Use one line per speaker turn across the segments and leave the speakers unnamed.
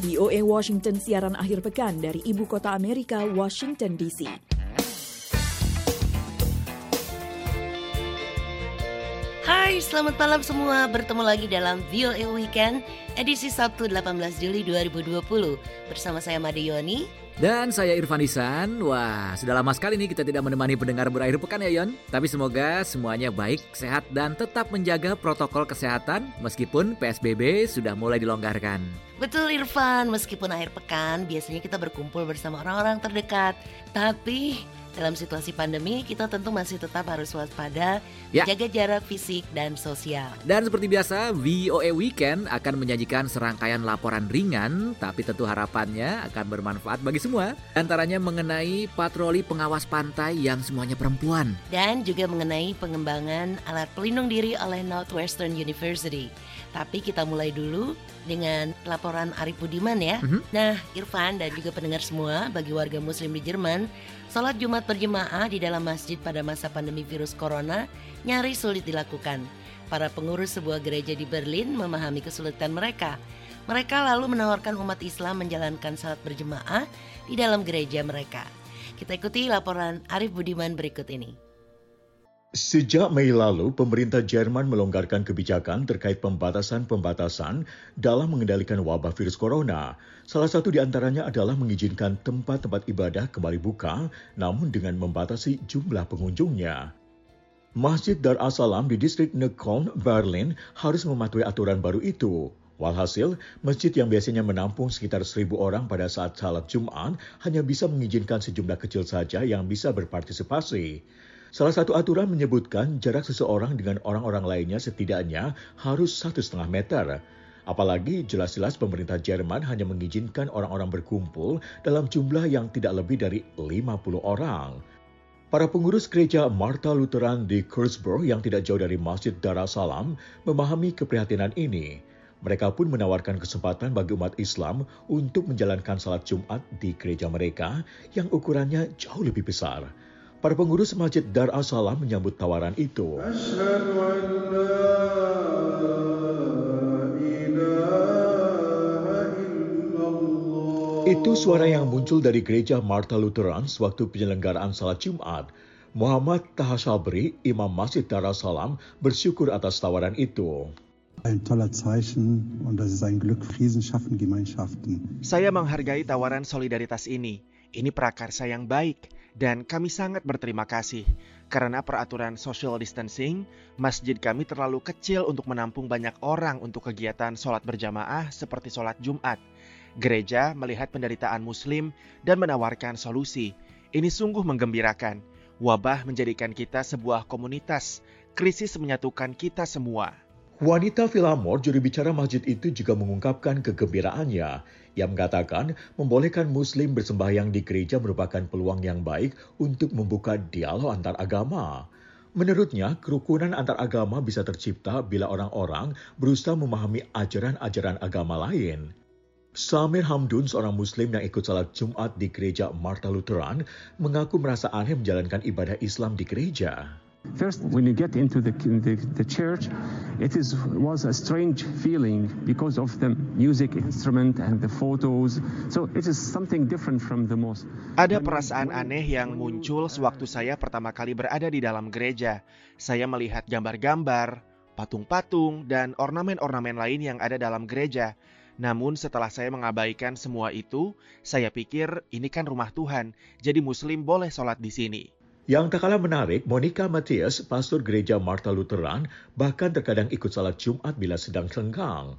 VOA Washington siaran akhir pekan dari ibu kota Amerika, Washington DC.
Hai, selamat malam semua. Bertemu lagi dalam VOA Weekend edisi Sabtu 18 Juli 2020 bersama saya Made Yoni
Dan saya Irfan Isan. Wah, sudah lama sekali nih kita tidak menemani pendengar berakhir pekan ya Yon. Tapi semoga semuanya baik, sehat dan tetap menjaga protokol kesehatan meskipun PSBB sudah mulai dilonggarkan.
Betul Irfan, meskipun akhir pekan biasanya kita berkumpul bersama orang-orang terdekat, tapi dalam situasi pandemi, kita tentu masih tetap harus waspada,
Ya.
jaga jarak fisik dan sosial.
Dan seperti biasa, VOA Weekend akan menyajikan serangkaian laporan ringan, tapi tentu harapannya akan bermanfaat bagi semua. Antaranya mengenai patroli pengawas pantai yang semuanya perempuan.
Dan juga mengenai pengembangan alat pelindung diri oleh Northwestern University. Tapi kita mulai dulu dengan laporan Arif Budiman ya.
Mhm.
Nah, Irfan dan juga pendengar semua, bagi warga muslim di Jerman, sholat Jumat berjemaah di dalam masjid pada masa pandemi virus corona nyaris sulit dilakukan. Para pengurus sebuah gereja di Berlin memahami kesulitan mereka. Mereka lalu menawarkan umat Islam menjalankan salat berjemaah di dalam gereja mereka. Kita ikuti laporan Arif Budiman berikut ini.
Sejak Mei lalu, pemerintah Jerman melonggarkan kebijakan terkait pembatasan-pembatasan dalam mengendalikan wabah virus corona. Salah satu di antaranya adalah mengizinkan tempat-tempat ibadah kembali buka, namun dengan membatasi jumlah pengunjungnya. Masjid Dar As-Salam di distrik Neukölln, Berlin harus mematuhi aturan baru itu. Walhasil, masjid yang biasanya menampung sekitar seribu orang pada saat salat Jumat hanya bisa mengizinkan sejumlah kecil saja yang bisa berpartisipasi. Salah satu aturan menyebutkan jarak seseorang dengan orang-orang lainnya setidaknya harus satu setengah meter. Apalagi jelas-jelas pemerintah Jerman hanya mengizinkan orang-orang berkumpul dalam jumlah yang tidak lebih dari 50 orang. Para pengurus gereja Martha Lutheran di Kurzburg yang tidak jauh dari Masjid Darussalam memahami keprihatinan ini. Mereka pun menawarkan kesempatan bagi umat Islam untuk menjalankan salat Jumat di gereja mereka yang ukurannya jauh lebih besar. Para pengurus Masjid Dar As-Salam menyambut tawaran itu. Itu suara yang muncul dari gereja Martha Lutheran sewaktu penyelenggaraan salat Jumat. Muhammad Taha Sabri, Imam Masjid Dar bersyukur atas tawaran itu.
Saya menghargai tawaran solidaritas ini. Ini prakarsa yang baik dan kami sangat berterima kasih. Karena peraturan social distancing, masjid kami terlalu kecil untuk menampung banyak orang untuk kegiatan sholat berjamaah seperti sholat Jumat. Gereja melihat penderitaan muslim dan menawarkan solusi. Ini sungguh menggembirakan. Wabah menjadikan kita sebuah komunitas. Krisis menyatukan kita semua.
Wanita Filamor, juru bicara masjid itu juga mengungkapkan kegembiraannya. Ia mengatakan membolehkan muslim bersembahyang di gereja merupakan peluang yang baik untuk membuka dialog antar agama. Menurutnya, kerukunan antar agama bisa tercipta bila orang-orang berusaha memahami ajaran-ajaran agama lain. Samir Hamdun, seorang muslim yang ikut salat Jumat di gereja Martha Lutheran, mengaku merasa aneh menjalankan ibadah Islam di gereja.
First, when you get into the, the, the church, it is, was a strange feeling because of the music instrument and the photos. So it is something different from the mosque.
Ada perasaan aneh yang muncul sewaktu saya pertama kali berada di dalam gereja. Saya melihat gambar-gambar, patung-patung, dan ornamen-ornamen lain yang ada dalam gereja. Namun setelah saya mengabaikan semua itu, saya pikir ini kan rumah Tuhan, jadi muslim boleh sholat di sini.
Yang tak kalah menarik, Monica Matthias, pastor gereja Martha Lutheran, bahkan terkadang ikut salat Jumat bila sedang senggang.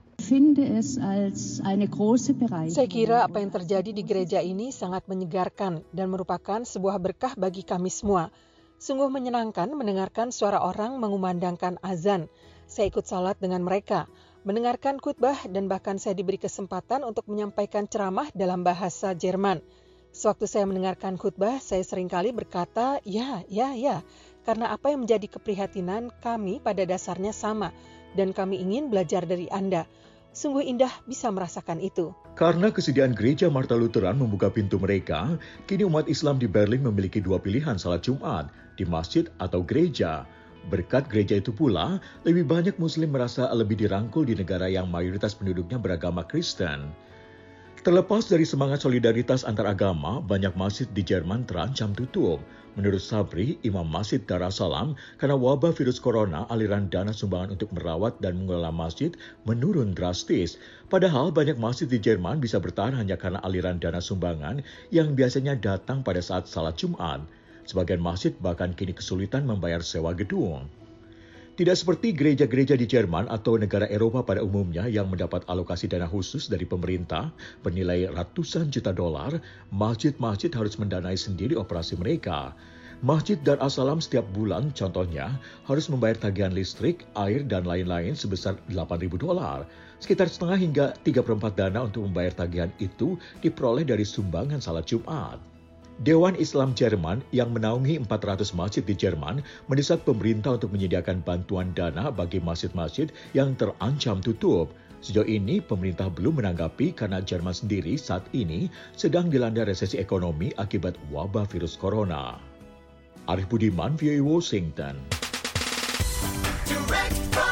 Saya kira apa yang terjadi di gereja ini sangat menyegarkan dan merupakan sebuah berkah bagi kami semua. Sungguh menyenangkan mendengarkan suara orang mengumandangkan azan. Saya ikut salat dengan mereka, mendengarkan khutbah dan bahkan saya diberi kesempatan untuk menyampaikan ceramah dalam bahasa Jerman. Sewaktu saya mendengarkan khutbah, saya sering kali berkata, ya, ya, ya, karena apa yang menjadi keprihatinan kami pada dasarnya sama, dan kami ingin belajar dari Anda. Sungguh indah bisa merasakan itu.
Karena kesediaan gereja Martha Lutheran membuka pintu mereka, kini umat Islam di Berlin memiliki dua pilihan salat Jumat, di masjid atau gereja. Berkat gereja itu pula, lebih banyak muslim merasa lebih dirangkul di negara yang mayoritas penduduknya beragama Kristen. Terlepas dari semangat solidaritas antar agama, banyak masjid di Jerman terancam tutup. Menurut Sabri, Imam Masjid Darussalam, karena wabah virus corona, aliran dana sumbangan untuk merawat dan mengelola masjid menurun drastis. Padahal banyak masjid di Jerman bisa bertahan hanya karena aliran dana sumbangan yang biasanya datang pada saat salat Jumat. Sebagian masjid bahkan kini kesulitan membayar sewa gedung. Tidak seperti gereja-gereja di Jerman atau negara Eropa pada umumnya yang mendapat alokasi dana khusus dari pemerintah bernilai ratusan juta dolar, masjid-masjid harus mendanai sendiri operasi mereka. Masjid Dar Asalam setiap bulan contohnya harus membayar tagihan listrik, air, dan lain-lain sebesar 8.000 dolar. Sekitar setengah hingga 3 perempat dana untuk membayar tagihan itu diperoleh dari sumbangan salat Jumat. Dewan Islam Jerman yang menaungi 400 masjid di Jerman mendesak pemerintah untuk menyediakan bantuan dana bagi masjid-masjid yang terancam tutup. Sejauh ini pemerintah belum menanggapi karena Jerman sendiri saat ini sedang dilanda resesi ekonomi akibat wabah virus corona. Arif Budiman, VOA Washington.
Direct from.